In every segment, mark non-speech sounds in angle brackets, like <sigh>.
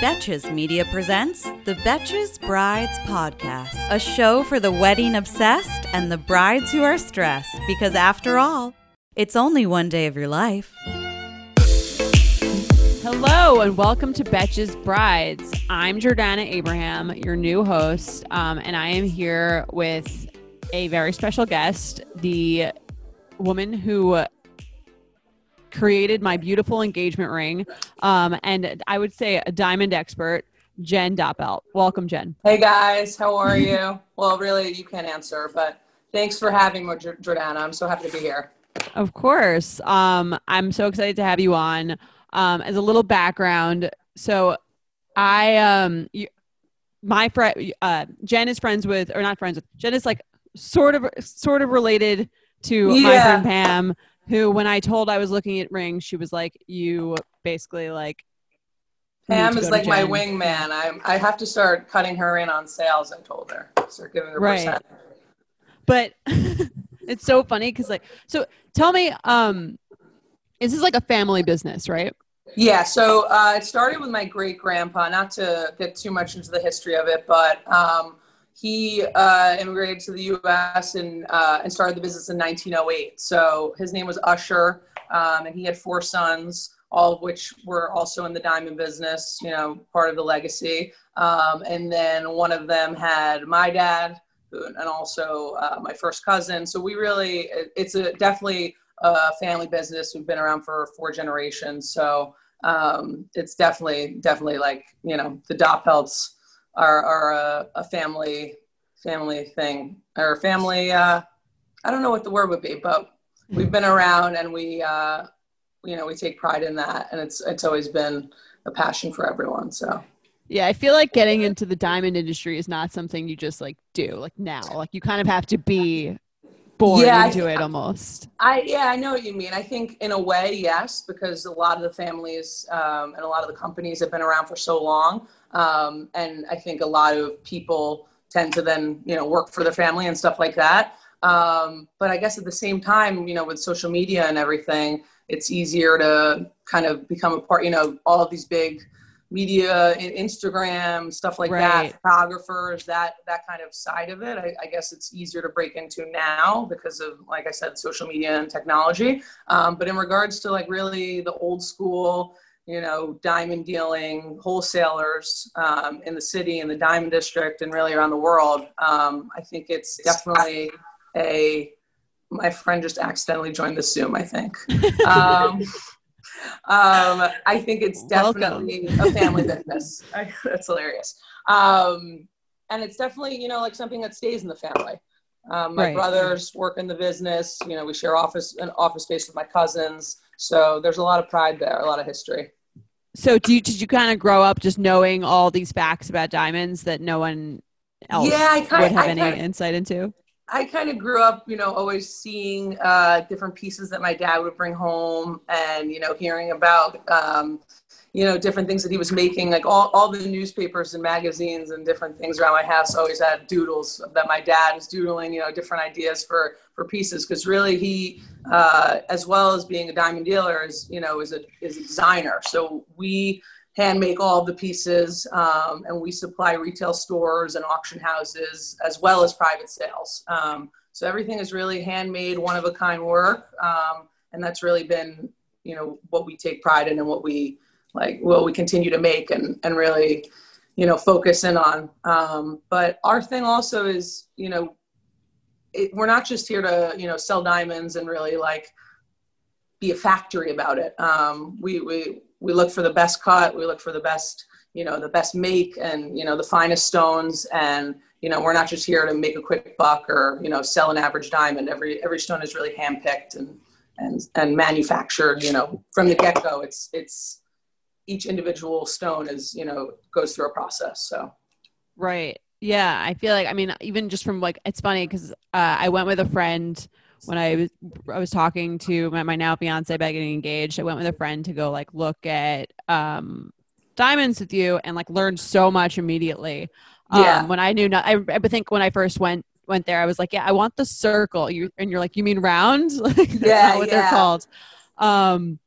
Betches Media presents the Betches Brides Podcast, a show for the wedding obsessed and the brides who are stressed, because after all, it's only one day of your life. Hello and welcome to Betches Brides. I'm Jordana Abraham, your new host, um, and I am here with a very special guest, the woman who created my beautiful engagement ring, um, and I would say a diamond expert, Jen Doppelt. Welcome, Jen. Hey guys, how are you? well, really, you can't answer, but thanks for having me, Jordana. I'm so happy to be here. Of course. Um, I'm so excited to have you on. Um, as a little background, so I um, you, my friend uh, Jen is friends with, or not friends with. Jen is like sort of sort of related to yeah. my friend Pam who when I told I was looking at rings, she was like, "You basically like." Pam is like my wingman. I I have to start cutting her in on sales. I told her start giving her right. percent. But <laughs> it's so funny because like, so tell me, um, is this like a family business, right? Yeah, so uh, it started with my great grandpa. Not to get too much into the history of it, but um, he uh, immigrated to the U.S. and uh, and started the business in 1908. So his name was Usher, um, and he had four sons, all of which were also in the diamond business. You know, part of the legacy. Um, and then one of them had my dad, and also uh, my first cousin. So we really, it's a definitely a family business. We've been around for four generations. So um, it's definitely definitely like you know the Doppelts are, are a, a family family thing or family. Uh, I don't know what the word would be, but we've been around and we, uh, you know, we take pride in that, and it's it's always been a passion for everyone. So. Yeah, I feel like getting into the diamond industry is not something you just like do like now. Like you kind of have to be born yeah, into I, it almost. I yeah, I know what you mean. I think in a way, yes, because a lot of the families um, and a lot of the companies have been around for so long, um, and I think a lot of people tend to then you know work for their family and stuff like that. Um, but I guess at the same time, you know, with social media and everything, it's easier to kind of become a part. You know, all of these big media, Instagram, stuff like right. that, photographers, that that kind of side of it. I, I, guess it's easier to break into now because of, like I said, social media and technology. Um, but in regards to like really the old school, you know, diamond dealing wholesalers um, in the city, in the diamond district, and really around the world, um, I think it's definitely a. My friend just accidentally joined the Zoom. I think. <laughs> Um, um, I think it's definitely Welcome. a family business. <laughs> that's hilarious. Um, and it's definitely, you know, like something that stays in the family. Um, my right. brothers work in the business. You know, we share office an office space with my cousins. So there's a lot of pride there, a lot of history. So do you, did you kind of grow up just knowing all these facts about diamonds that no one else yeah, I kinda, would have I any kinda, insight into? I kind of grew up, you know, always seeing uh, different pieces that my dad would bring home, and you know, hearing about, um, you know, different things that he was making. Like all, all the newspapers and magazines and different things around my house always had doodles that my dad was doodling, you know, different ideas for for pieces. Because really, he, uh, as well as being a diamond dealer, is you know, is a is a designer. So we hand make all the pieces um, and we supply retail stores and auction houses as well as private sales um, so everything is really handmade one of a kind work um, and that's really been you know what we take pride in and what we like what we continue to make and and really you know focus in on? Um, but our thing also is you know it, we're not just here to you know sell diamonds and really like be a factory about it. Um, we we we look for the best cut we look for the best you know the best make and you know the finest stones. And you know we're not just here to make a quick buck or you know sell an average diamond. Every every stone is really handpicked and and and manufactured you know from the get-go. It's it's each individual stone is you know goes through a process so right yeah i feel like i mean even just from like it's funny because uh, i went with a friend when I was I was talking to my, my now fiance about getting engaged, I went with a friend to go like look at um, diamonds with you and like learned so much immediately. Um, yeah. When I knew not, I, I think when I first went went there, I was like, yeah, I want the circle. You and you're like, you mean round? <laughs> like, that's yeah, not what yeah. they're called. Um,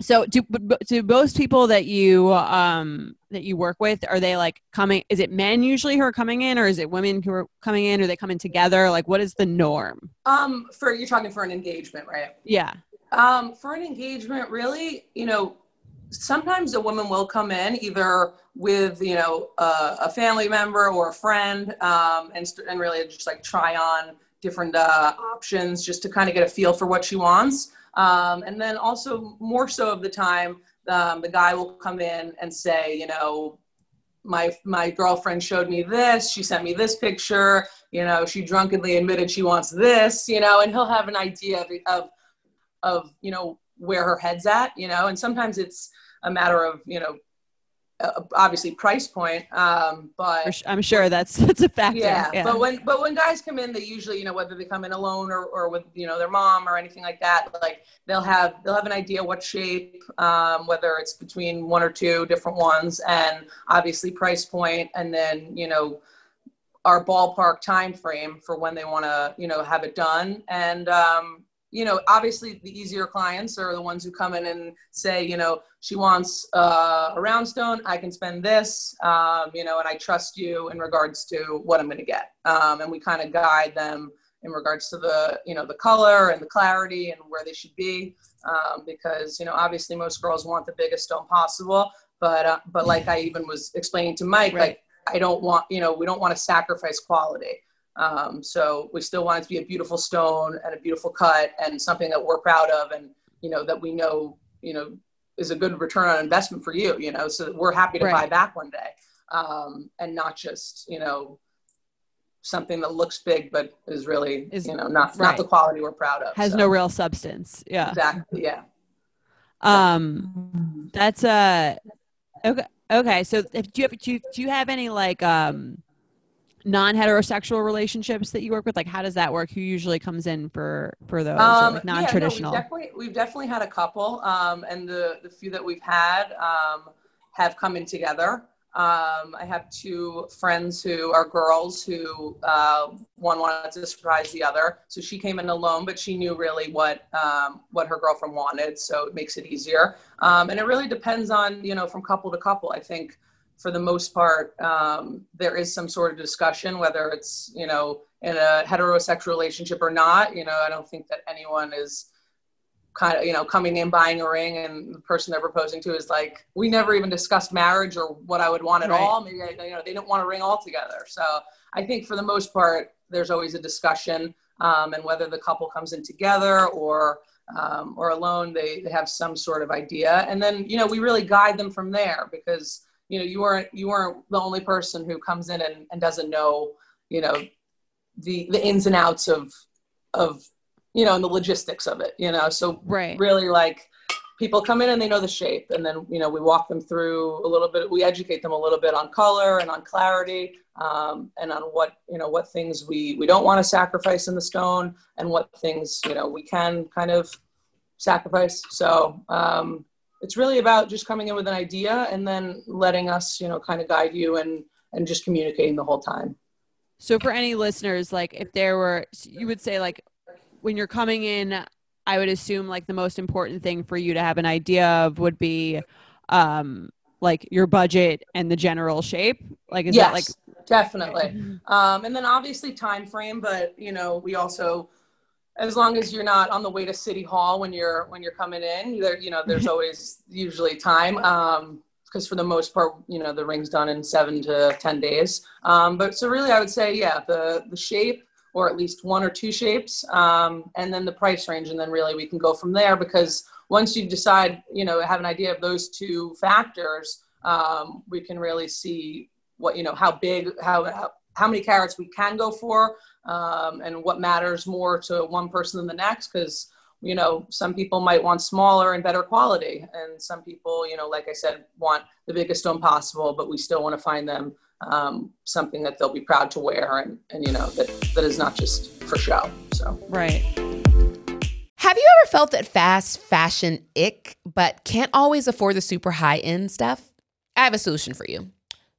so do do most people that you um that you work with are they like coming is it men usually who are coming in or is it women who are coming in or are they coming together? Like what is the norm? Um for you're talking for an engagement right? Yeah. Um for an engagement really you know sometimes a woman will come in either with you know uh, a family member or a friend um and and really just like try on different uh, options just to kind of get a feel for what she wants um, and then also more so of the time, um, the guy will come in and say, you know, my my girlfriend showed me this. She sent me this picture. You know, she drunkenly admitted she wants this. You know, and he'll have an idea of of, of you know where her head's at. You know, and sometimes it's a matter of you know uh, obviously price point um but i'm sure that's that's a factor yeah, yeah, but when but when guys come in they usually you know whether they come in alone or, or with you know their mom or anything like that like they'll have they'll have an idea what shape um whether it's between one or two different ones and obviously price point and then you know our ballpark time frame for when they want to you know have it done. And um you know, obviously the easier clients are the ones who come in and say, you know, she wants uh, a round stone, I can spend this, um, you know, and I trust you in regards to what I'm going to get. Um, and we kind of guide them in regards to the, you know, the color and the clarity and where they should be. Um, because, you know, obviously most girls want the biggest stone possible, but, uh, but like I even was explaining to Mike, right. like, I don't want, you know, we don't want to sacrifice quality. Um, so we still want it to be a beautiful stone and a beautiful cut and something that we're proud of and, you know, that we know, you know, is a good return on investment for you, you know, so that we're happy to right. buy back one day. Um, and not just, you know, something that looks big, but is really, is, you know, not, right. not the quality we're proud of. Has so. no real substance. Yeah. Exactly. Yeah. Um, that's, uh, okay. Okay. So if, do you have, do you, do you have any like, um, non-heterosexual relationships that you work with? Like how does that work? Who usually comes in for for those um, like non-traditional yeah, no, we've, definitely, we've definitely had a couple um, and the the few that we've had um, have come in together. Um, i have two friends who are girls who uh, one wanted to surprise the other. So she came in alone but she knew really what um, what her girlfriend wanted so it makes it easier. Um, and it really depends on you know from couple to couple. I think for the most part, um, there is some sort of discussion, whether it's, you know, in a heterosexual relationship or not. You know, I don't think that anyone is kind of, you know, coming in, buying a ring, and the person they're proposing to is like, we never even discussed marriage or what I would want at right. all. Maybe, I, you know, they didn't want a ring altogether. So I think for the most part, there's always a discussion. Um, and whether the couple comes in together or um, or alone, they, they have some sort of idea. And then, you know, we really guide them from there because you know you weren't you weren't the only person who comes in and, and doesn't know you know the the ins and outs of of you know and the logistics of it you know? So right. really like people come in and they know the shape and then you know we walk them through a little bit we educate them a little bit on color and on clarity um, and on what you know what things we we don't want to sacrifice in the stone and what things you know we can kind of sacrifice. So um, it's really about just coming in with an idea and then letting us, you know, kind of guide you and and just communicating the whole time. So for any listeners, like if there were, you would say like when you're coming in, I would assume like the most important thing for you to have an idea of would be um like your budget and the general shape. Like is yes, that like definitely. Um and then obviously time frame, but you know, we also as long as you're not on the way to city hall when you're when you're coming in there you know there's always usually time um because for the most part you know the ring's done in seven to ten days. Um but so really i would say yeah the the shape or at least one or two shapes um and then the price range and then really we can go from there because once you decide you know have an idea of those two factors um we can really see what you know how big how, how how many carats we can go for um, and what matters more to one person than the next because you know, some people might want smaller and better quality. And some people, you know, like I said, want the biggest stone possible, but we still want to find them um, something that they'll be proud to wear and, and, you know, that, that is not just for show. So, right. Have you ever felt that fast fashion ick, but can't always afford the super high end stuff? I have a solution for you.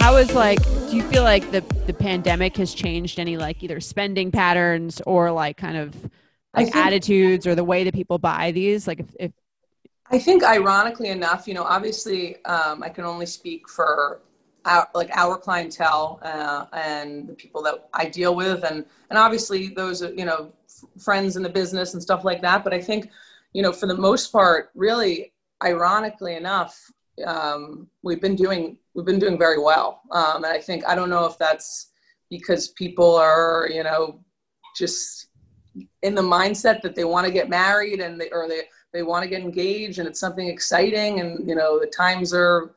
How is like do you feel like the the pandemic has changed any like either spending patterns or like kind of like think, attitudes or the way that people buy these? Like if, if I think ironically enough, you know, obviously um, I can only speak for our, like our clientele uh, and the people that I deal with and and obviously those you know f- friends in the business and stuff like that, but I think you know for the most part really ironically enough um, we've been doing we've been doing very well. Um, and I think I don't know if that's because people are you know just in the mindset that they want to get married and they or they they want to get engaged and it's something exciting and you know the times are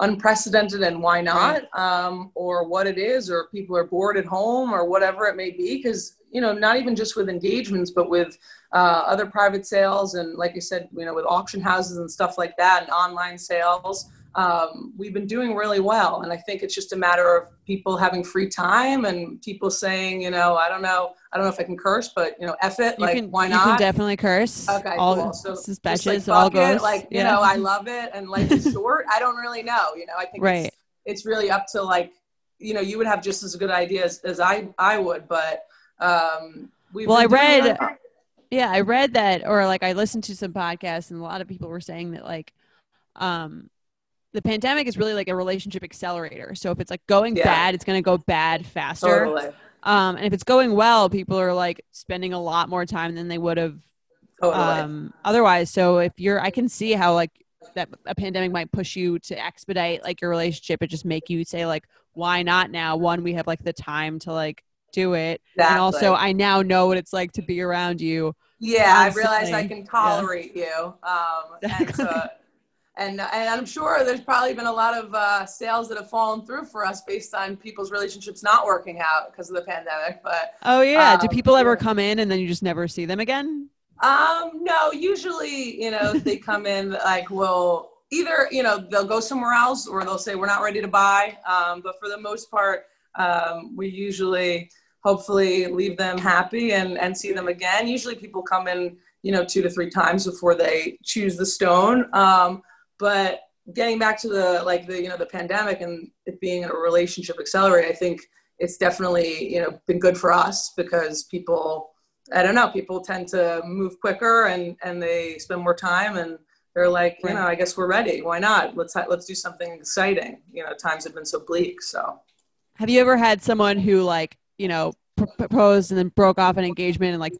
unprecedented and why not um, or what it is or people are bored at home or whatever it may be because you know not even just with engagements but with uh, other private sales and like i said you know with auction houses and stuff like that and online sales um, we've been doing really well. And I think it's just a matter of people having free time and people saying, you know, I don't know, I don't know if I can curse, but you know, F it, you like can, why not? you? Can definitely curse. Okay, all cool. So suspicious, like, all goes. It, like you know, I love it, and life is short. I don't really know. You know, I think right. it's, it's really up to like, you know, you would have just as good ideas as I I would, but um, we. Well, I read. Yeah, I read that, or like I listened to some podcasts, and a lot of people were saying that like, um, the pandemic is really like a relationship accelerator. So if it's like going yeah. bad, it's going to go bad faster. Totally. Um, and if it's going well, people are like spending a lot more time than they would have totally. um, otherwise. So if you're, I can see how like that a pandemic might push you to expedite like your relationship and just make you say like, why not now? One, we have like the time to like do it, exactly. and also I now know what it's like to be around you. Yeah, constantly. I realize I can tolerate yeah. you. Um, and so and and I'm sure there's probably been a lot of uh, sales that have fallen through for us based on people's relationships not working out because of the pandemic. But oh yeah, um, do people ever come in and then you just never see them again? Um, no, usually you know they come in like well either you know they'll go somewhere else or they'll say we're not ready to buy. Um, but for the most part, um, we usually hopefully leave them happy and and see them again. Usually people come in you know two to three times before they choose the stone. Um, but getting back to the like the you know the pandemic and it being a relationship accelerator, I think it's definitely you know been good for us because people I don't know people tend to move quicker and and they spend more time and they're like you know I guess we're ready. Why not? Let's ha- let's do something exciting. You know times have been so bleak so. Have you ever had someone who like you know pr- proposed and then broke off an engagement and like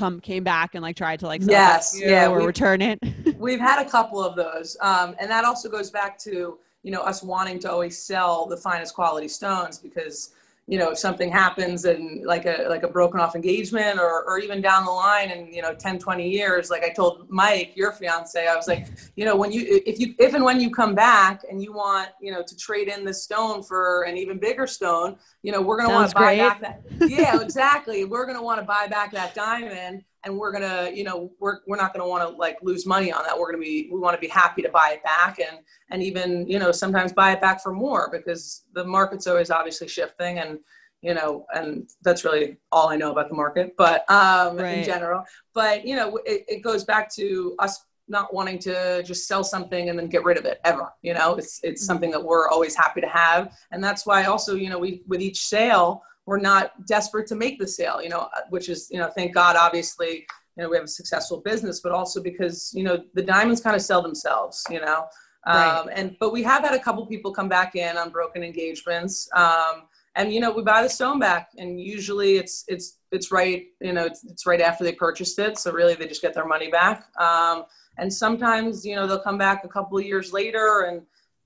come came back and like tried to like yes yeah or return it. <laughs> We've had a couple of those um, and that also goes back to you know us wanting to always sell the finest quality stones because you know, if something happens and like a like a broken off engagement or or even down the line in, you know, 10, 20 years, like I told Mike, your fiance, I was like, you know, when you if you if and when you come back and you want, you know, to trade in this stone for an even bigger stone, you know, we're gonna want to buy great. back that. Yeah, exactly. we're gonna want to buy back that diamond and we're gonna you know we're, we're not gonna want to like lose money on that. We're gonna be we want to be happy to buy it back and and even you know sometimes buy it back for more because the market's always obviously shifting and you know and that's really all i know about the market. But um Right. in general but you know it, it goes back to us not wanting to just sell something and then get rid of it ever you know? It's it's something that we're always happy to have. And that's why also you know we with each sale we're not desperate to make the sale, you know, uh, which is, you know, thank God, obviously, you know, we have a successful business, but also because, you know, the diamonds kind of sell themselves, you know. Right. Um, and but we have had a couple people come back in on broken engagements. Um, and you know, we buy the stone back and usually it's it's it's right, you know, it's, it's right after they purchased it. So really they just get their money back. Um, and sometimes, you know, they'll come back a couple of years later and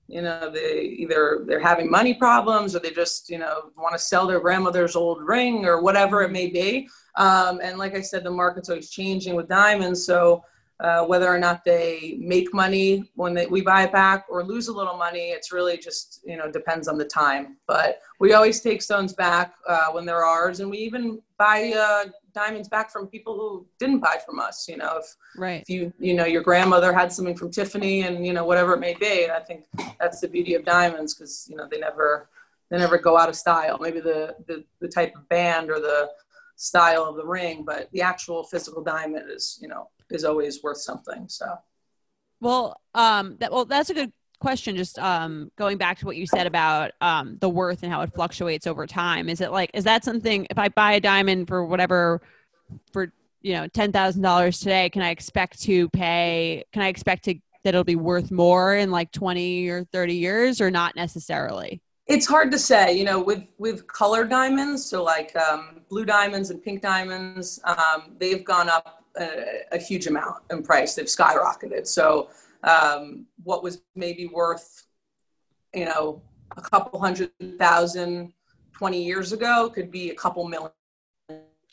you know they either they're having money problems or they just you know want to sell their grandmother's old ring or whatever it may be. Um, and like i said the market's always changing with diamonds so uh, whether or not they make money when they, we buy it back or lose a little money it's really just you know depends on the time. But we always take stones back uh, when they're ours and we even buy uh, diamonds back from people who didn't buy from us you know if Right. if you you know your grandmother had something from Tiffany and you know whatever it may be. I think that's the beauty of diamonds because you know they never they never go out of style. Maybe the, the the type of band or the style of the ring, but the actual physical diamond is you know is always worth something. So Well, um, that well, that's a good question. Just um, going back to what you said about um, the worth and how it fluctuates over time. Is it like is that something? If I buy a diamond for whatever, for you know ten thousand dollars today, can I expect to pay? Can I expect to that it'll be worth more in like twenty or thirty years, or not necessarily? it's hard to say you know with with colored diamonds so like um, blue diamonds and pink diamonds um, they've gone up a, a huge amount in price they've skyrocketed so um, what was maybe worth you know a couple hundred thousand 20 years ago could be a couple million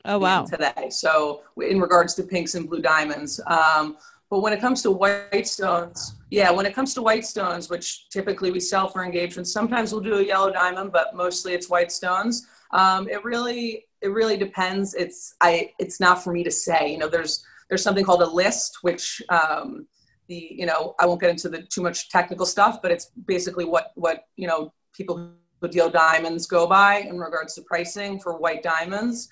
Oh wow. today. So in regards to pinks and blue diamonds, um, but when it comes to white stones, yeah, when it comes to white stones, which typically we sell for engagements, sometimes we'll do a yellow diamond, but mostly it's white stones. Um, it really, it really depends. It's I, it's not for me to say. You know, there's there's something called a list, which um, the you know I won't get into the too much technical stuff, but it's basically what what you know people who deal diamonds go by in regards to pricing for white diamonds.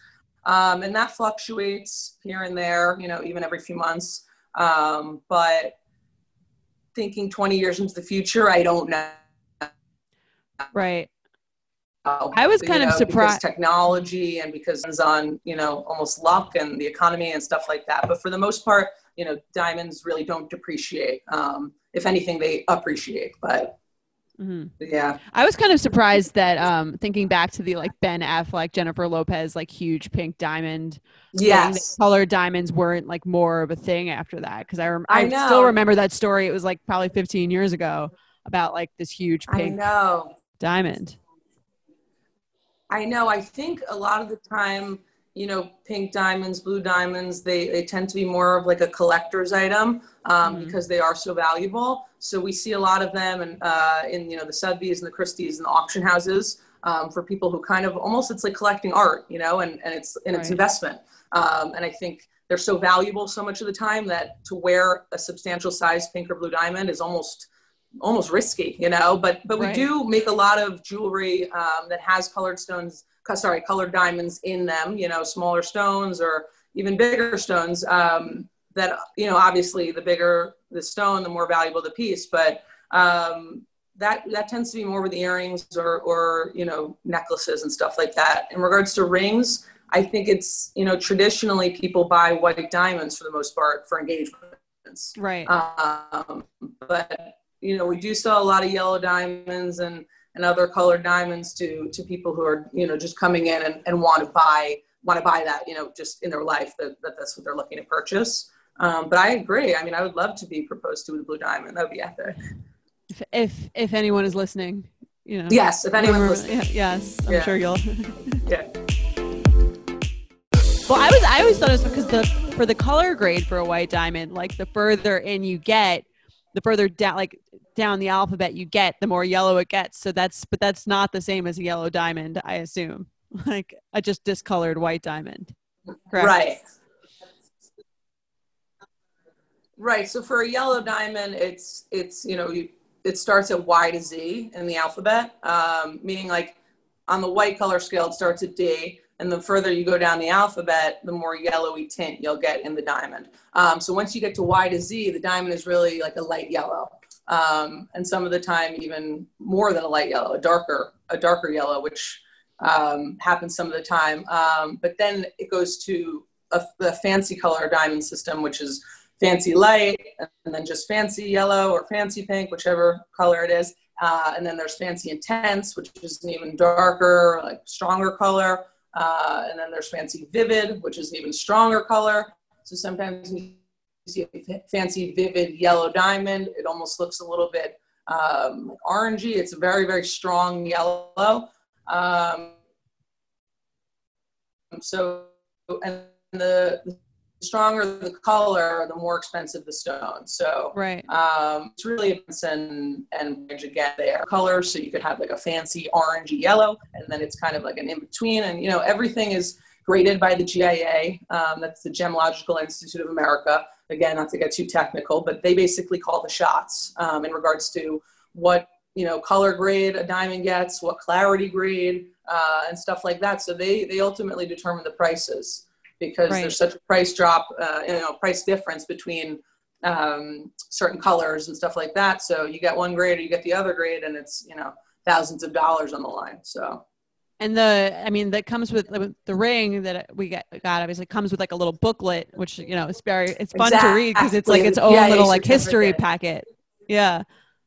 Um, and that fluctuates here and there, you know, even every few months. Um, but thinking 20 years into the future, I don't know. Right. I was kind of know, surprised- Technology and because it's on, you know, almost luck and the economy and stuff like that. But for the most part, you know, diamonds really don't depreciate. Um, if anything, they appreciate. But hmm yeah, I was kind of surprised that um, thinking back to the like Ben Affleck, Jennifer Lopez, like huge pink diamond yes. colored diamonds weren't like more of a thing after that because I, rem- I I, still remember that story. It was like probably 15 years ago about like this huge pink I know. diamond. I know. I think a lot of the time, you know, pink diamonds, blue diamonds, they, they tend to be more of like a collector's item um, Mhm. because they are so valuable. So we see a lot of them in, uh, in you know, the Sotheby's and the Christie's and the auction houses um, for people who kind of almost it's like collecting art, you know, and, and it's and it's investment. Um, and I think they're so valuable so much of the time that to wear a substantial size pink or blue diamond is almost almost risky, you know. But but we Right. do make a lot of jewelry um, that has colored stones, sorry, colored diamonds in them. You know, smaller stones or even bigger stones. Um, that you know, obviously, the bigger the stone, the more valuable the piece. But um, that that tends to be more with the earrings or or you know necklaces and stuff like that. In regards to rings, I think it's you know traditionally people buy white diamonds for the most part for engagements. Right. Um, but you know, we do sell a lot of yellow diamonds and, and other colored diamonds to, to people who are, you know, just coming in and, and want to buy, want to buy that, you know, just in their life that, that that's what they're looking to purchase. Um, but I agree. I mean, I would love to be proposed to with a blue diamond. That would be epic. if, if if anyone is listening, you know. Yes, if anyone listening. yes, I'm Yeah. sure you'll. <laughs> Yeah. Well, I was I always thought it was because the for the color grade for a white diamond, like the further in you get, the further down like down the alphabet you get, the more yellow it gets. So that's but that's not the same as a yellow diamond, I assume. <laughs> Like a just discolored white diamond. Correct? Right. Right. So for a yellow diamond, it's it's you know you, it starts at Y to Z in the alphabet, um, meaning like on the white color scale it starts at D, and the further you go down the alphabet, the more yellowy tint you'll get in the diamond. Um, so once you get to Y to Z, the diamond is really like a light yellow, um, and some of the time even more than a light yellow, a darker a darker yellow, which um, happens some of the time. Um, but then it goes to a, the fancy color diamond system, which is fancy light, and then just fancy yellow or fancy pink, whichever color it is. Uh, and then there's fancy intense, which is an even darker, like stronger color. Uh, and then there's fancy vivid, which is an even stronger color. So sometimes you see a fancy vivid yellow diamond. It almost looks a little bit um, orangey. It's a very, very strong yellow. Um, so, and the stronger the color, the more expensive the stone. So, Right. um, it's really a and and again their colors. So you could have like a fancy orangey yellow, and then it's kind of like an in between. And you know everything is graded by the GIA. Um, that's the Gemological Institute of America. Again, not to get too technical, but they basically call the shots um, in regards to what you know color grade a diamond gets, what clarity grade, uh, and stuff like that. So they they ultimately determine the prices because Right. there's such a price drop, uh, you know, price difference between um, certain colors and stuff like that. So you get one grade or you get the other grade, and it's you know thousands of dollars on the line. So And the, I mean, that comes with with the ring that we get got obviously comes with like a little booklet, which you know it's very it's fun to read because it's like its own Yeah, little like history packet. Yeah,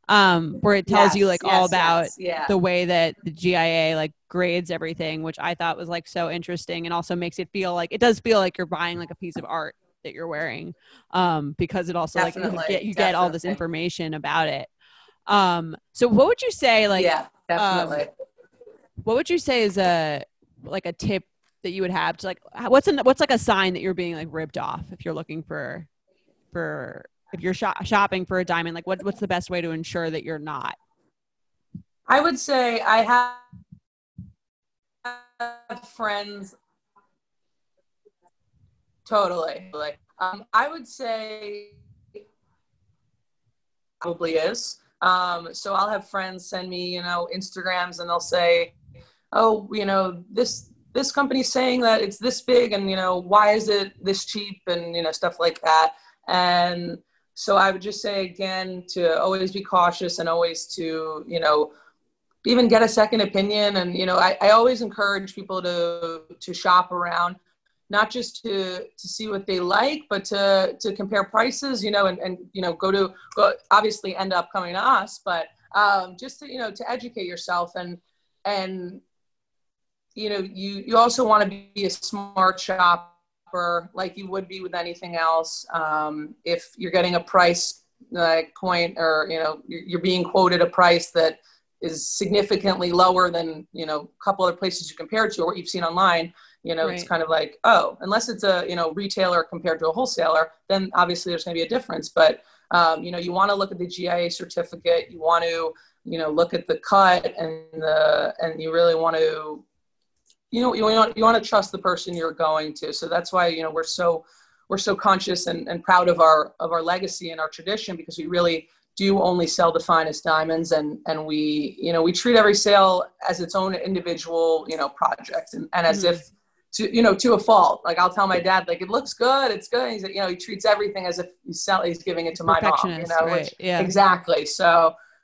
um, where it tells you Yes, like all about yes, yeah. the way that the GIA like grades everything, which I thought was like so interesting, and also makes it feel like it does feel like you're buying like a piece of art that you're wearing, um, because it also like you get you get all this information about it. Um, so what would you say like yeah, definitely. what would you say is a like a tip that you would have to like what's an, what's like a sign that you're being like ripped off if you're looking for for if you're shop- shopping for a diamond like what what's the best way to ensure that you're not I would say I have friends. Totally. Like, um, I would say probably is. Um, so I'll have friends send me, you know, Instagrams and they'll say, oh, you know, this this company's saying that it's this big and you know why is it this cheap and you know stuff like that and so i would just say again to always be cautious and always to you know even get a second opinion. And you know I, I always encourage people to to shop around not just to to see what they like but to to compare prices you know and, and you know go to go obviously end up coming to us but um, just to you know to educate yourself and and you know you you also want to be a smart shopper like you would be with anything else. Um, if you're getting a price like point or you know you're, being quoted a price that is significantly lower than you know a couple other places you compare it to or what you've seen online you know it's kind of like oh unless it's a you know retailer compared to a wholesaler then obviously there's going to be a difference. But um, you know you want to look at the gia certificate you want to you know look at the cut and the and you really want to you know you want you want to trust the person you're going to. So that's why you know we're so we're so conscious and, and proud of our of our legacy and our tradition because we really do only sell the finest diamonds and and we you know we treat every sale as its own individual you know project and, and as Mhm. if to you know to a fault. Like i'll tell my dad like it looks good it's good he's you know he treats everything as if he's sell he's giving it to my mom you know right which yeah. Exactly. So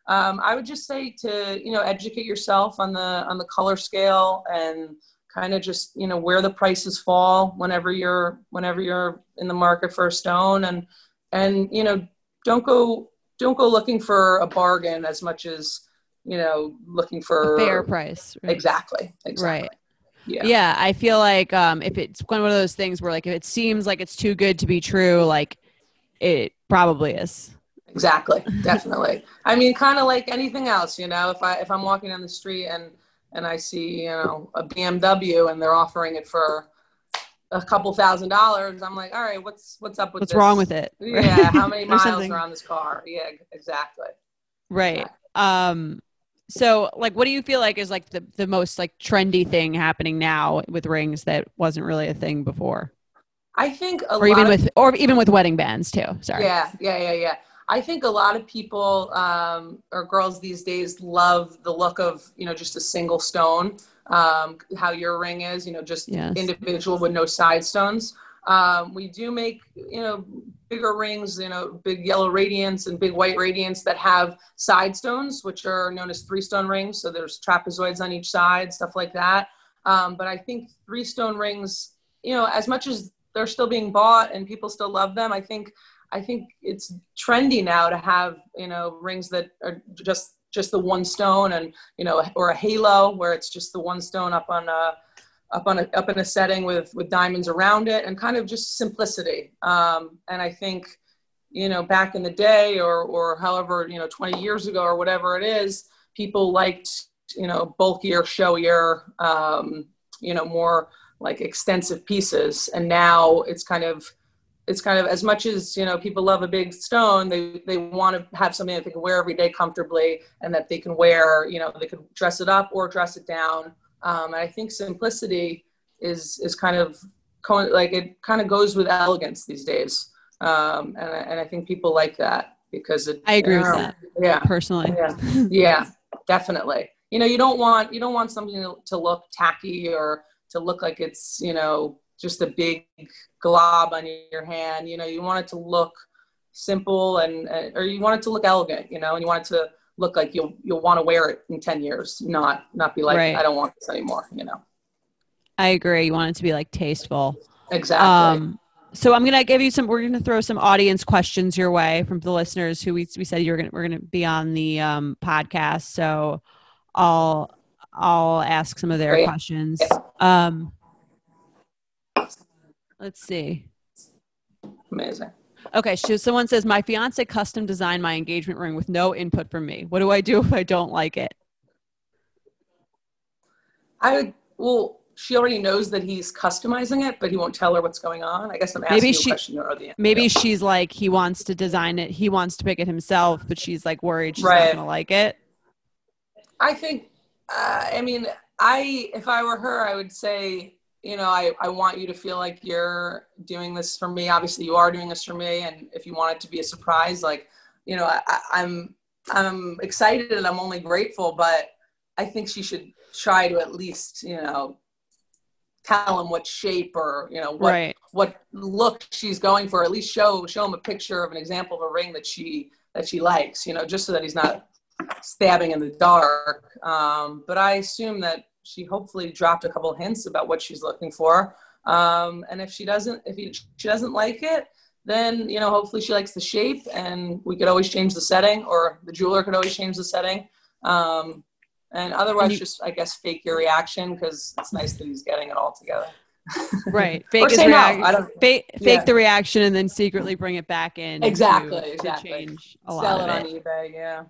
um, i would just say to you know educate yourself on the on the color scale and kind of just you know where the prices fall whenever you're whenever you're in the market for a stone and and you know don't go don't go looking for a bargain as much as you know looking for a fair price right? exactly exactly right yeah yeah i feel like um if it's one of those things where like if it seems like it's too good to be true like it probably is Exactly, definitely. I mean, kind of like anything else, you know. If I if I'm walking down the street and and I see you know a BMW and they're offering it for a couple thousand dollars, I'm like, all right, what's what's up with What's this? wrong with it? Yeah, how many <laughs> miles something. are on this car? Yeah, exactly. Right. Um so like what do you feel like is like the, the most like trendy thing happening now with rings that wasn't really a thing before? I think a Or lot even of with or even with wedding bands too. Sorry. Yeah, yeah, yeah, yeah. I think a lot of people um, or girls these days love the look of you know just a single stone. Um, how your ring is, you know, just Yes. individual with no side stones. Um, we do make you know bigger rings, you know, big yellow radiants and big white radiants that have side stones, which are known as three stone rings. So there's trapezoids on each side, stuff like that. Um, but I think three stone rings, you know, as much as they're still being bought and people still love them, I think I think it's trendy now to have you know rings that are just just the one stone and you know or a halo where it's just the one stone up on a up on a up in a setting with with diamonds around it and kind of just simplicity. Um, and I think you know back in the day or or however you know 20 years ago or whatever it is, people liked you know bulkier, showier, um, you know more like extensive pieces. And now it's kind of it's kind of as much as you know people love a big stone they they want to have something that they can wear every day comfortably and that they can wear you know they can dress it up or dress it down. Um, and i think simplicity is is kind of like it kind of goes with elegance these days. Um, and, I- and i think people like that because it I agree with you know, that yeah. personally. yeah. Yeah definitely. You know you don't want you don't want something to, to look tacky or to look like it's you know just a big glob on your hand you know you want it to look simple and uh, or you want it to look elegant you know and you want it to look like you'll you'll want to wear it in 10 years not not be like Right. i don't want this anymore you know I agree. You want it to be like tasteful. exactly Um, so I'm gonna give you some. We're gonna throw some audience questions your way from the listeners who we we said you were gonna we're gonna be on the um, podcast. So I'll I'll ask some of their Great. questions. Um, let's see. amazing Okay, so someone says my fiance custom designed my engagement ring with no input from me. What do I do if I don't like it? i would well she already knows that he's customizing it but he won't tell her what's going on i guess i'm asking Maybe she- question you the Maybe she's like he wants to design it. He wants to pick it himself, but she's like worried she's Right. not gonna like it. I think, uh, I mean, I if I were her, I would say, you know, I, I want you to feel like you're doing this for me. Obviously, you are doing this for me, and if you want it to be a surprise, like, you know, I, I'm I'm excited and I'm only grateful, but I think she should try to at least, you know, tell him what shape or you know what right. what look she's going for. At least show show him a picture of an example of a ring that she that she likes. You know, just so that he's not stabbing in the dark. Um, but I assume that she hopefully dropped a couple hints about what she's looking for. Um, and if she doesn't, if he, she doesn't like it, then you know hopefully she likes the shape, and we could always change the setting, or the jeweler could always change the setting. Um, and otherwise, And you- just I guess fake your reaction because it's nice that he's getting it all together. <laughs> Right. Fake his no. don't fake, Yeah. the reaction and then secretly bring it back in. to- Exactly, to exactly. change a sell lot it of on it. eBay. Yeah.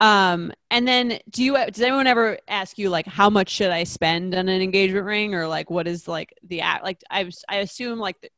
Um, and then do you does anyone ever ask you like how much should I spend on an engagement ring or like what is like the act like I I assume like the,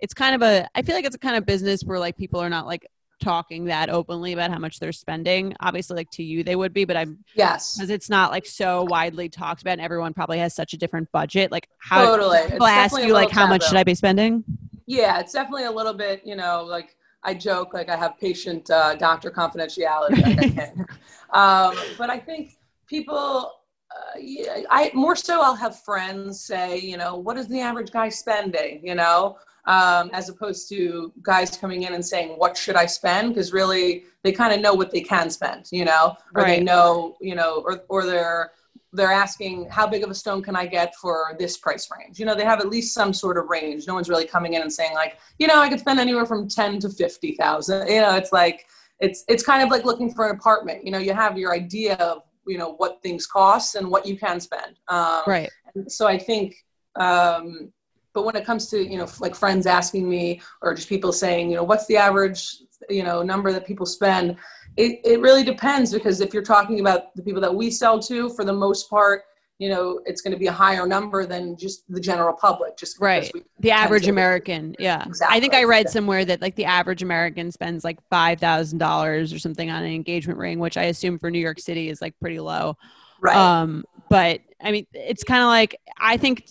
it's kind of a I feel like it's a kind of business where like people are not like talking that openly about how much they're spending. Obviously, like to you they would be, but I'm Yes. because it's not like so widely talked about and everyone probably has such a different budget. Like how Totally. It's people ask you like how much should I be spending? Yeah, it's definitely a little bit, you know, like I joke, like I have patient uh, doctor confidentiality. Like I <laughs> um, but I think people, uh, yeah, I more so I'll have friends say, you know, what is the average guy spending, you know, um, as opposed to guys coming in and saying, what should I spend? Because really they kind of know what they can spend, you know, or they know, you know, or, or they're, they're asking how big of a stone can I get for this price range? You know, they have at least some sort of range. No one's really coming in and saying like, you know, I could spend anywhere from 10 to 50,000. You know, it's like, it's, it's kind of like looking for an apartment. You know, you have your idea of, you know, what things cost and what you can spend. Um, Right. so I think, um, but when it comes to, you know, like friends asking me or just people saying, you know, what's the average you know number that people spend it, it really depends because if you're talking about the people that we sell to for the most part you know it's going to be a higher number than just the general public just right. the average to- american yeah. I think i read somewhere that like the average american spends like $5000 or something on an engagement ring which i assume for new york city is like pretty low. Right. Um but i mean it's kind of like i think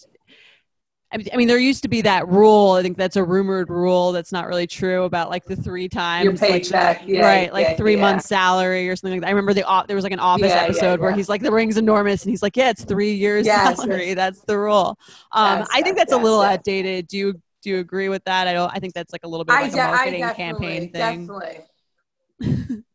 I mean- there used to be that rule. I think that's a rumored rule that's not really true about like the three times, your like, paycheck yeah, right? Like yeah, three yeah. months salary or something like that. I remember the there was like an office episode where he's like, the ring's enormous, and he's like, yeah, it's three years Yes, salary. yes. That's the rule. Um, Yes, I think that's a little outdated. Do you do you agree with that? I don't. I think that's like a little bit like a marketing campaign thing. definitely. <laughs>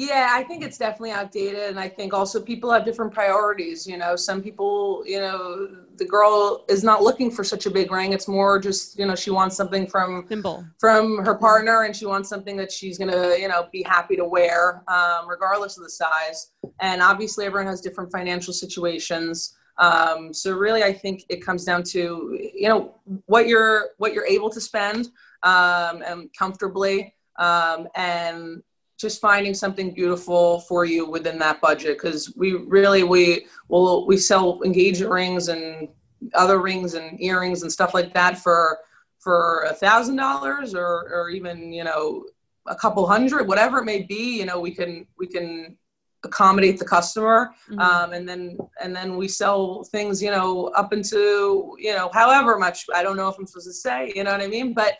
yeah, I think it's definitely outdated, and I think also people have different priorities. You know, some people, you know, the girl is not looking for such a big ring. It's more just, you know, she wants something from Simple. from her partner, and she wants something that she's gonna, you know, be happy to wear, um, regardless of the size. And obviously, everyone has different financial situations. Um, so really, I think it comes down to, you know, what you're what you're able to spend um, and comfortably, um, and just finding something beautiful for you within that budget. Because we really we will we sell engagement rings and other rings and earrings and stuff like that for for a thousand dollars or or even you know a couple hundred whatever it may be you know we can we can accommodate the customer Mhm. um, and then and then we sell things you know up into you know however much i don't know if i'm supposed to say you know what i mean but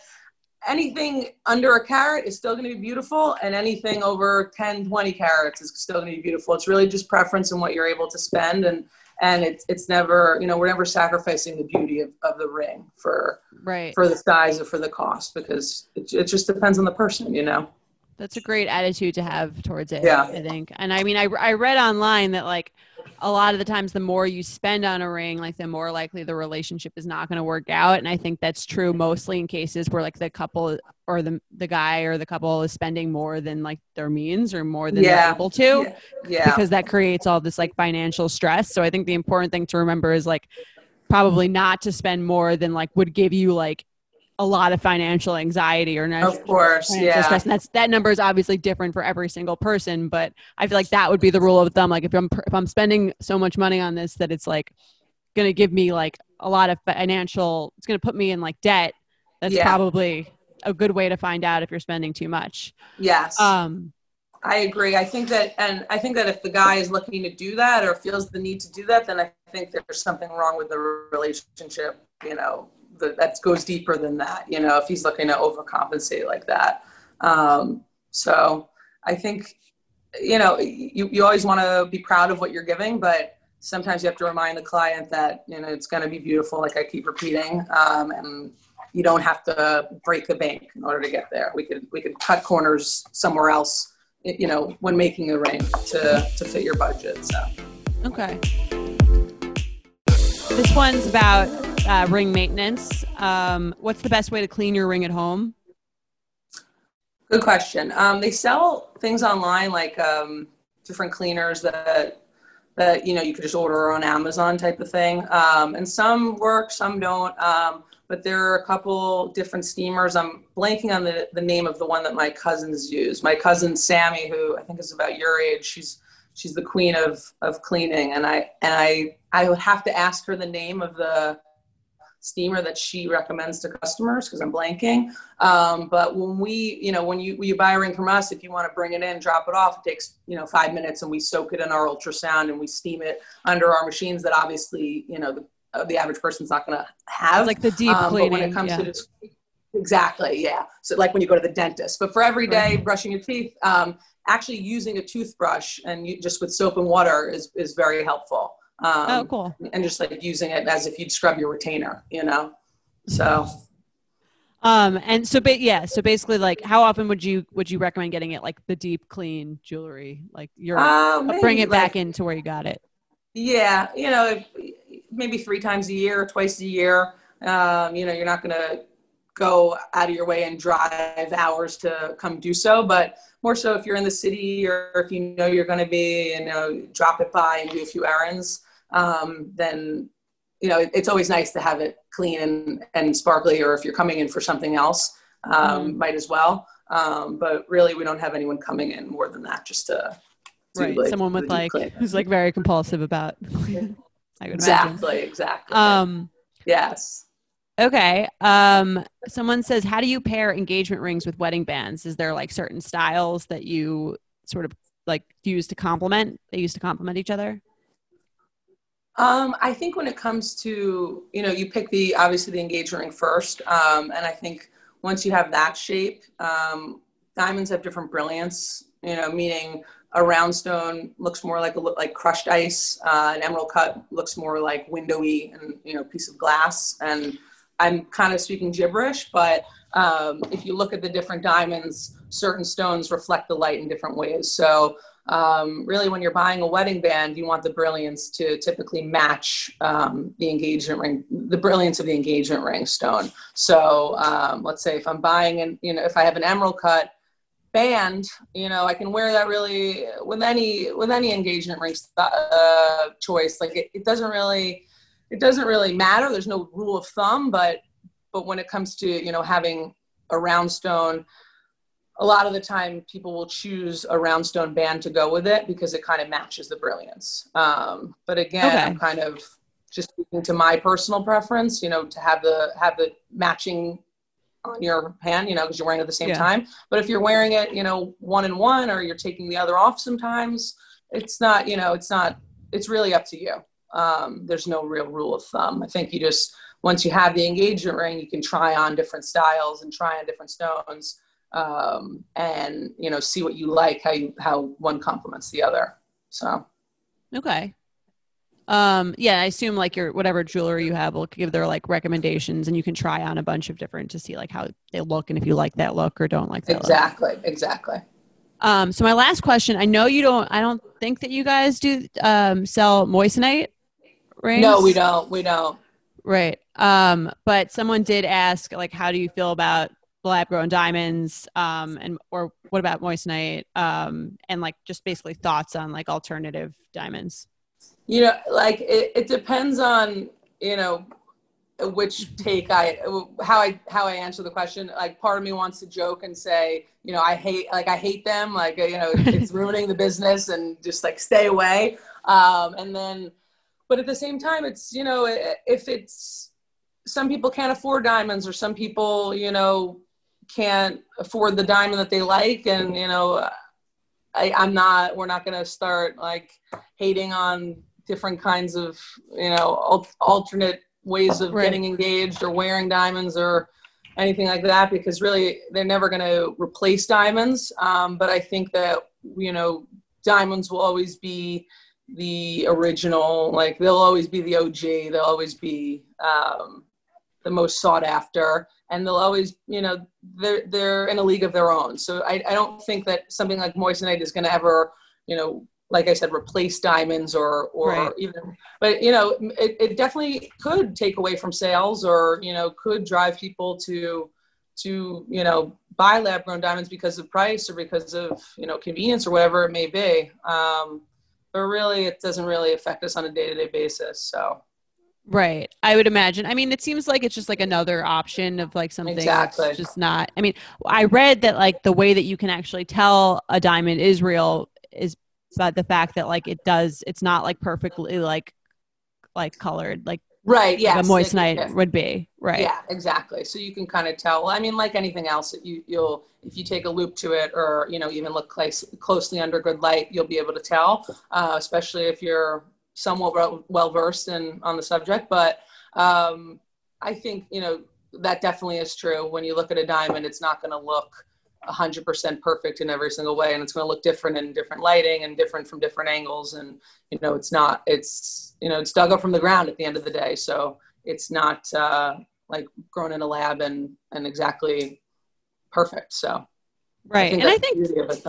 anything under a carat is still going to be beautiful and anything over 10 20 carats is still going to be beautiful it's really just preference and what you're able to spend and and it's it's never you know we're never sacrificing the beauty of, of the ring for right. for the size or for the cost because it, it just depends on the person you know That's a great attitude to have towards it. Yeah. I think. And I mean, I, I read online that like a lot of the times, the more you spend on a ring, like the more likely the relationship is not going to work out. And I think that's true mostly in cases where like the couple or the the guy or the couple is spending more than like their means or more than they're Yeah. able to. yeah, yeah. because that creates all this like financial stress. So I think the important thing to remember is like probably not to spend more than like would give you like a lot of financial anxiety or not of course yeah stress. And that's that number is obviously different for every single person, but I feel like that would be the rule of thumb. Like if I'm if I'm spending so much money on this that it's like going to give me like a lot of financial, it's going to put me in like debt. That's Yeah. probably a good way to find out if you're spending too much. yes Um, I agree. I think that, and I think that if the guy is looking to do that or feels the need to do that, then I think there's something wrong with the relationship. You know, that goes deeper than that. You know, if he's looking to overcompensate like that. Um, so I think, you know, you you always want to be proud of what you're giving, but sometimes you have to remind the client that you know it's going to be beautiful. Like I keep repeating, um, and you don't have to break the bank in order to get there. We could we could cut corners somewhere else you know, when making a ring to, to fit your budget. So, Okay. This one's about uh, ring maintenance. Um, what's the best way to clean your ring at home? good question. Um, they sell things online like um, different cleaners that that you know you could just order on Amazon type of thing, um, and some work, some don't. Um, but there are a couple different steamers. I'm blanking on the, the name of the one that my cousins use. My cousin Sammy, who I think is about your age, she's she's the queen of of cleaning, and I and I I would have to ask her the name of the steamer that she recommends to customers because I'm blanking. Um, but when we, you know, when you when you buy a ring from us, if you want to bring it in, drop it off, it takes you know five minutes, and we soak it in our ultrasound and we steam it under our machines. That obviously, you know, the uh, the average person's not going to have. It's like the deep Um, cleaning. But when it comes yeah. to this, exactly, yeah. So like when you go to the dentist, but for every day brushing your teeth, um, actually using a toothbrush and you, just with soap and water is is very helpful. Um, oh, cool. And just like using it as if you'd scrub your retainer, you know. So Um, and so, but yeah. So basically, like, how often would you would you recommend getting it? Like the deep clean jewelry, like you're uh, bring it back like, into where you got it. Yeah, you know, if, maybe three times a year, twice a year. Um, you know, you're not going to go out of your way and drive hours to come do so, but more so if you're in the city or if you know you're going to be, you know, drop it by and do a few errands, um, then, you know, it's always nice to have it clean and, and sparkly, or if you're coming in for something else, um, Mhm. might as well. Um, but really, we don't have anyone coming in more than that just to. do, right. like, Someone with like clean. who's like very compulsive about. <laughs> I would imagine. exactly, exactly. Um. yes. Okay. Um. Someone says, how do you pair engagement rings with wedding bands? Is there like certain styles that you sort of like use to complement? They use to complement each other. Um, I think when it comes to, you know, you pick the obviously the engagement ring first, um, and I think once you have that shape, um, diamonds have different brilliance. You know, meaning a round stone looks more like a like crushed ice, uh, an emerald cut looks more like windowy and you know piece of glass. And I'm kind of speaking gibberish, but um, if you look at the different diamonds, certain stones reflect the light in different ways. So um, really when you're buying a wedding band you want the brilliance to typically match um, the engagement ring the brilliance of the engagement ring stone. So um, let's say if i'm buying an you know if i have an emerald cut band you know i can wear that really with any with any engagement ring uh, choice. Like it, it doesn't really it doesn't really matter. There's no rule of thumb but but when it comes to you know having a round stone a lot of the time people will choose a round stone band to go with it because it kind of matches the brilliance. Um, but again, Okay. I'm kind of just speaking to my personal preference, you know, to have the have the matching on your hand, you know, because you're wearing it at the same Yeah. time. But if you're wearing it, you know, one and one, or you're taking the other off sometimes, it's not, you know, it's not. It's really up to you. Um, there's no real rule of thumb. I think you just once you have the engagement ring, you can try on different styles and try on different stones um, and you know see what you like how you how one complements the other so Okay. Um, yeah, I assume like your whatever jewelry you have will give their like recommendations and you can try on a bunch of different to see like how they look and if you like that look or don't like that look. exactly exactly Um, so my last question, I know you don't I don't think that you guys do um sell moissanite rings. no we don't we don't Right. Um, but someone did ask like how do you feel about lab grown diamonds um and or what about moissanite um and like just basically thoughts on like alternative diamonds. you know like it, it depends on you know which take i how i how i answer the question like part of me wants to joke and say you know i hate like i hate them like you know <laughs> it's ruining the business and just like stay away um and then but at the same time it's you know if it's some people can't afford diamonds or some people you know can't afford the diamond that they like and you know I, i'm not we're not going to start like hating on different kinds of you know al- alternate ways of Right. getting engaged or wearing diamonds or anything like that because really they're never going to replace diamonds um, but i think that you know diamonds will always be the original like they'll always be the og they'll always be um, the most sought after and they'll always you know they're they're in a league of their own. So i, I don't think that something like moissanite is going to ever you know like i said replace diamonds or or Right. even but you know it, it definitely could take away from sales or you know could drive people to to you know buy lab grown diamonds because of price or because of you know convenience or whatever it may be. Um, but really it doesn't really affect us on a day-to-day basis so Right. I would imagine. I mean, it seems like it's just like another option of like something Exactly. that's just not. I mean, I read that like the way that you can actually tell a diamond is real is by the fact that like it does. It's not like perfectly like like colored like right yeah a moissanite would be. Right. Yeah, exactly. So you can kind of tell. well, I mean, like anything else, you you'll if you take a loupe to it, or you know, even look close, closely under good light, you'll be able to tell. Uh, especially if you're somewhat well versed in on the subject. But um, I think you know that definitely is true. When you look at a diamond, it's not going to look 100% perfect in every single way and it's going to look different in different lighting and different from different angles and you know it's not it's you know it's dug up from the ground at the end of the day so it's not uh, like grown in a lab and and exactly perfect so Right. and I think it,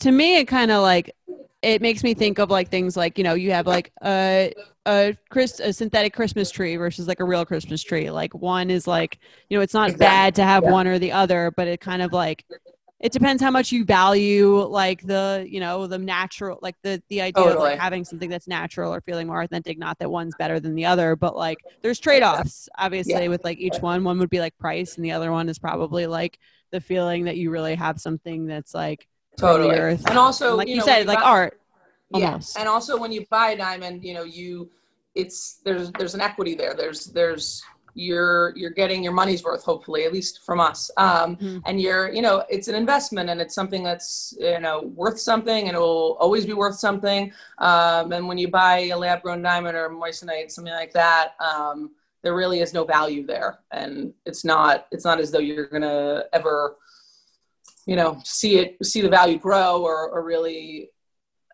to me it kind of like it makes me think of like things like you know you have like a a Chris a synthetic Christmas tree versus like a real Christmas tree. Like one is like you know it's not Exactly. bad to have Yeah. one or the other, but it kind of like it depends how much you value like the you know the natural like the the idea of like having something that's natural or feeling more authentic not that one's better than the other but like there's trade-offs obviously Yeah. with like each one one would be like price and the other one is probably like the feeling that you really have something that's like Totally. earth. And also, And like you, know, said when like buy- art Yeah. And also when you buy a diamond, you know, you it's there's there's an equity there. There's there's you're you're getting your money's worth hopefully at least from us um, Mhm. and you're you know it's an investment and it's something that's you know worth something and it will always be worth something um, and when you buy a lab grown diamond or moissanite something like that um, there really is no value there and it's not it's not as though you're gonna ever you know see it see the value grow or, or really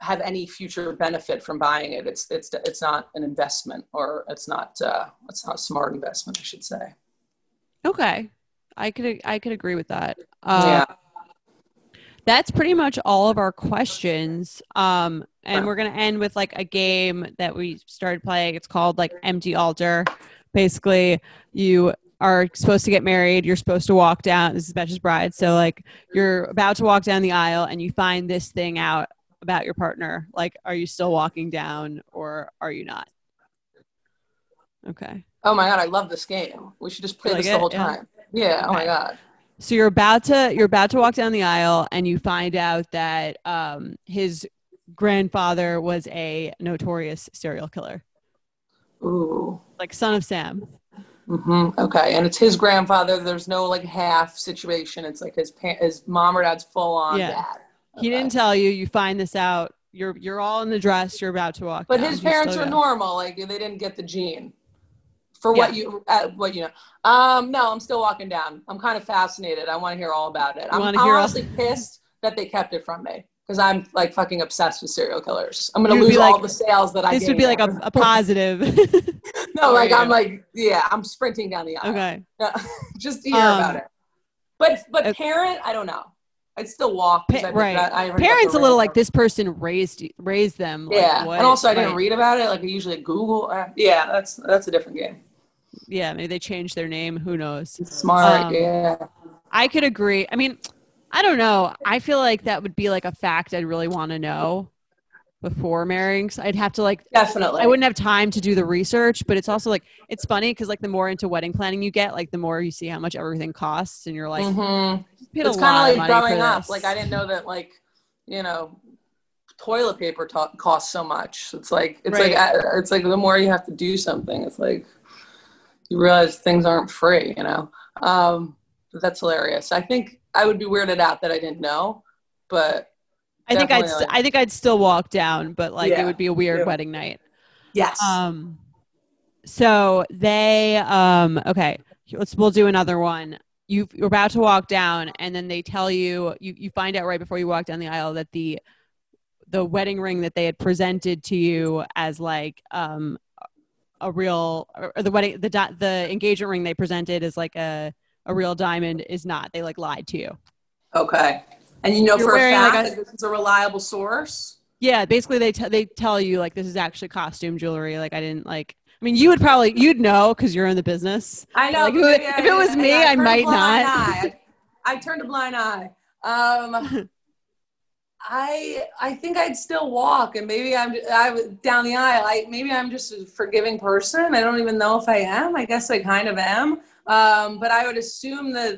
have any future benefit from buying it. It's it's it's not an investment or it's not uh it's not a smart investment i should say. Okay. I could i could agree with that. Uh, yeah. that's pretty much all of our questions. Um and we're gonna end with like a game that we started playing. It's called like empty altar. Basically you are supposed to get married you're supposed to walk down this is Betches bride so like you're about to walk down the aisle and you find this thing out about your partner like are you still walking down or are you not? Okay. Oh my god i love this game. We should just play like this the it? whole Yeah. time. Yeah oh my god. So you're about to you're about to walk down the aisle and you find out that um, his grandfather was a notorious serial killer, ooh. Like son of Sam. Hmm okay and it's his grandfather there's no like half situation it's like his pa- his mom or dad's full on Yeah. dad He didn't tell you. You find this out. You're you're all in the dress. You're about to walk. But down. his parents are go. normal. Like they didn't get the gene. For what you, uh, what you know. Um, no, I'm still walking down. I'm kind of fascinated. I want to hear all about it. I'm, hear all- honestly pissed that they kept it from me because I'm like fucking obsessed with serial killers. I'm gonna You'd lose all the sales that I. This would be like a, a positive. <laughs> no, like I'm <laughs> like yeah, I'm sprinting down the aisle. okay. <laughs> just to hear Um, about it. But but okay. parent, I don't know. I'd still walk. Pa- I- right. Parents a little like this person raised raised them. like, Yeah, what- and also I didn't right. read about it. Like I usually Google. Uh, yeah, that's that's a different game. Yeah, maybe they changed their name. Who knows? Smart. Um, yeah. I could agree. I mean, I don't know. I feel like that would be like a fact I'd really want to know before marrying. So I'd have to like Definitely. I wouldn't have time to do the research, but it's also like it's funny because like the more into wedding planning you get, like the more you see how much everything costs, and you're like, Mhm. It's kind of like growing up. Like I didn't know that like you know toilet paper ta- costs so much. It's like it's Right. like uh, it's like the more you have to do something, it's like you realize things aren't free. You know. Um, that's hilarious. I think I would be weirded out that I didn't know, but I think I'd st- I think I'd still walk down, but like it would be a weird yeah. wedding night. yes. Um, so they um okay, let's we'll do another one. You you're about to walk down, and then they tell you you you find out right before you walk down the aisle that the the wedding ring that they had presented to you as like um a real or the wedding the the engagement ring they presented is like a a real diamond is not. They like lied to you. okay. And you know You're for a fact like, a- that this is a reliable source. Yeah, basically they t- they tell you like this is actually costume jewelry. Like I didn't like. I mean, you would probably you'd know because you're in the business. I know. Like, if it- if it was me, I a might not. eye. I turned a blind eye. Um, I I think I'd still walk, and maybe I'm I down the aisle. I maybe I'm just a forgiving person. I don't even know if I am. I guess I kind of am. Um, but I would assume that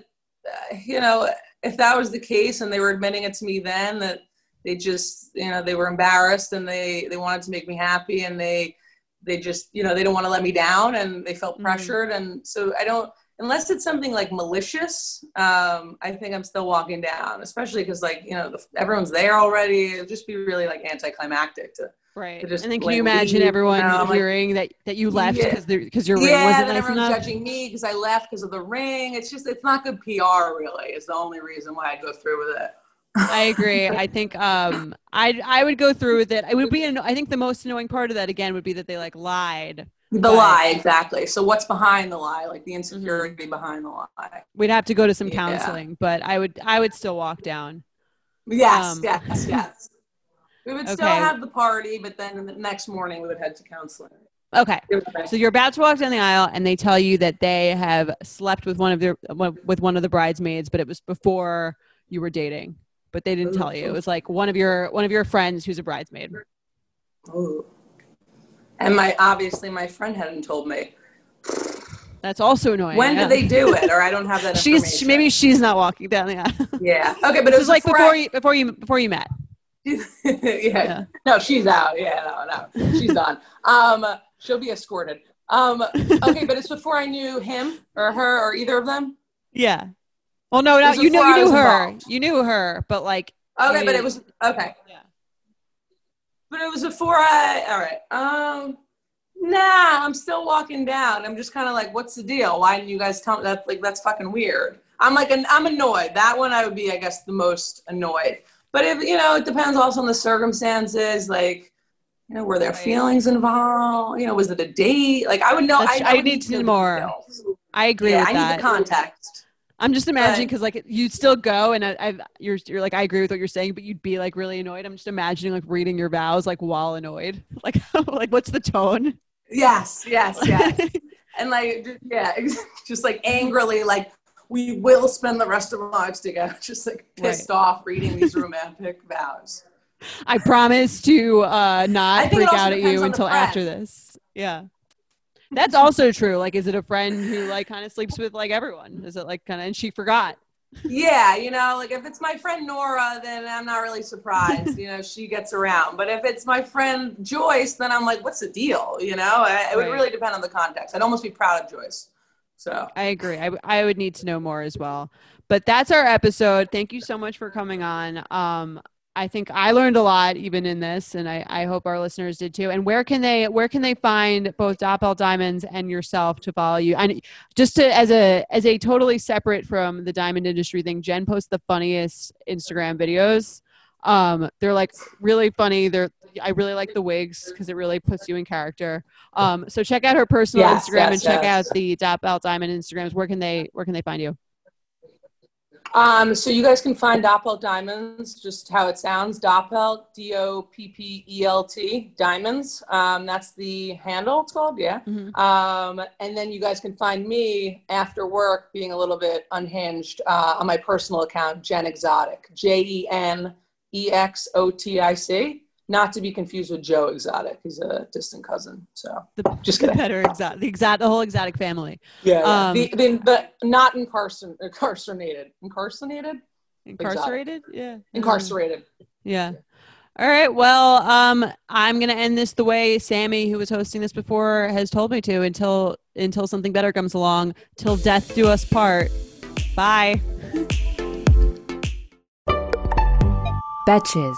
uh, you know if that was the case, and they were admitting it to me then that they just you know they were embarrassed and they they wanted to make me happy and they they just you know they don't want to let me down and they felt Mhm. pressured and so i don't unless it's something like malicious um i think i'm still walking down especially because like you know the, everyone's there already it'd just be really like anticlimactic to Right. and then can you imagine everyone I'm like- hearing that that you left Yeah. because because your ring yeah wasn't nice everyone's enough? judging me because i left because of the ring it's just it's not good pr really is the only reason why i'd go through with it I agree. I think um I I would go through with it. It would be an, I think the most annoying part of that again would be that they like lied. the But- lie exactly so what's behind the lie like the insecurity behind the lie We'd have to go to some Yeah. counseling, but I would I would still walk down. Yes, Um, yes, yes. We would still have the party, but then the next morning we would head to counseling. Okay. So you're about to walk down the aisle, and they tell you that they have slept with one of their with one of the bridesmaids, but it was before you were dating, but they didn't tell you. It was like one of your one of your friends who's a bridesmaid. Ooh. And my obviously my friend hadn't told me. That's also annoying. When yeah. did they do it? Or I don't have that <laughs> She's she, maybe she's not walking down the aisle. Yeah. Okay, but it This was like before, before I- you before you before you met. <laughs> yeah. Yeah. No, she's out. Yeah, no, no. She's <laughs> done. Um, she'll be escorted. Um, okay, but it's before I knew him or her or either of them. Yeah. Well, no, no, you knew you knew her. involved. You knew her, but like Okay, but it was okay. Yeah. But it was before I. All right. Um. Nah, I'm still walking down. I'm just kind of like, what's the deal? Why didn't you guys tell me that? Like, that's fucking weird. I'm like, an, I'm annoyed. That one I would be, I guess, the most annoyed. But if you know, it depends also on the circumstances. Like, you know, were there Right. feelings involved? You know, was it a date? Like, I would know. I, I would need to know more. I agree Yeah, I that. need the context. I'm just imagining because like you'd still go and I, I you're you're like I agree with what you're saying, but you'd be like really annoyed. I'm just imagining like reading your vows like while annoyed. <laughs> Like <laughs> like what's the tone? Yes, yes, yes. <laughs> and like yeah just like angrily like we will spend the rest of our lives together <laughs> just like pissed off reading these romantic <laughs> vows I promise to uh not freak out at you until after this. Yeah. That's also true. Like, is it a friend who like kind of sleeps with like everyone? Is it like kind of and she forgot? yeah you know like if it's my friend nora then i'm not really surprised you know <laughs> she gets around but if it's my friend joyce then i'm like what's the deal you know I- it would really depend on the context i'd almost be proud of joyce so I agree. I, I would need to know more as well. But that's our episode. Thank you so much for coming on. Um, I think I learned a lot even in this, and I, I hope our listeners did too. And where can they where can they find both Doppelt Diamonds and yourself to follow you? And just to as a as a totally separate from the diamond industry thing, Jen posts the funniest Instagram videos. Um, they're like really funny. They're I really like the wigs because it really puts you in character. Um, so check out her personal Yes, Instagram yes, and check yes. out the Doppelt Diamond Instagrams. Where can they where can they find you? Um, so you guys can find Doppelt Diamonds, just how it sounds, Doppelt, D-O-P-P-E-L-T, Diamonds. Um, that's the handle it's called, yeah. Mhm. Um, and then you guys can find me after work being a little bit unhinged uh, on my personal account, Jen Exotic, E J-E-N-E-X-O-T-I-C. Not to be confused with Joe Exotic. He's a distant cousin. So The, just the kidding. better exotic, the exact, the whole exotic family, Yeah, Um, the, the, but not incarcer- incarcerated. Incarcerated? incarcerated. Yeah, Incarcerated. Yeah. All right. Well, um, I'm gonna end this the way Sammy, who was hosting this before, has told me to until until something better comes along. Till death do us part. Bye. Betches.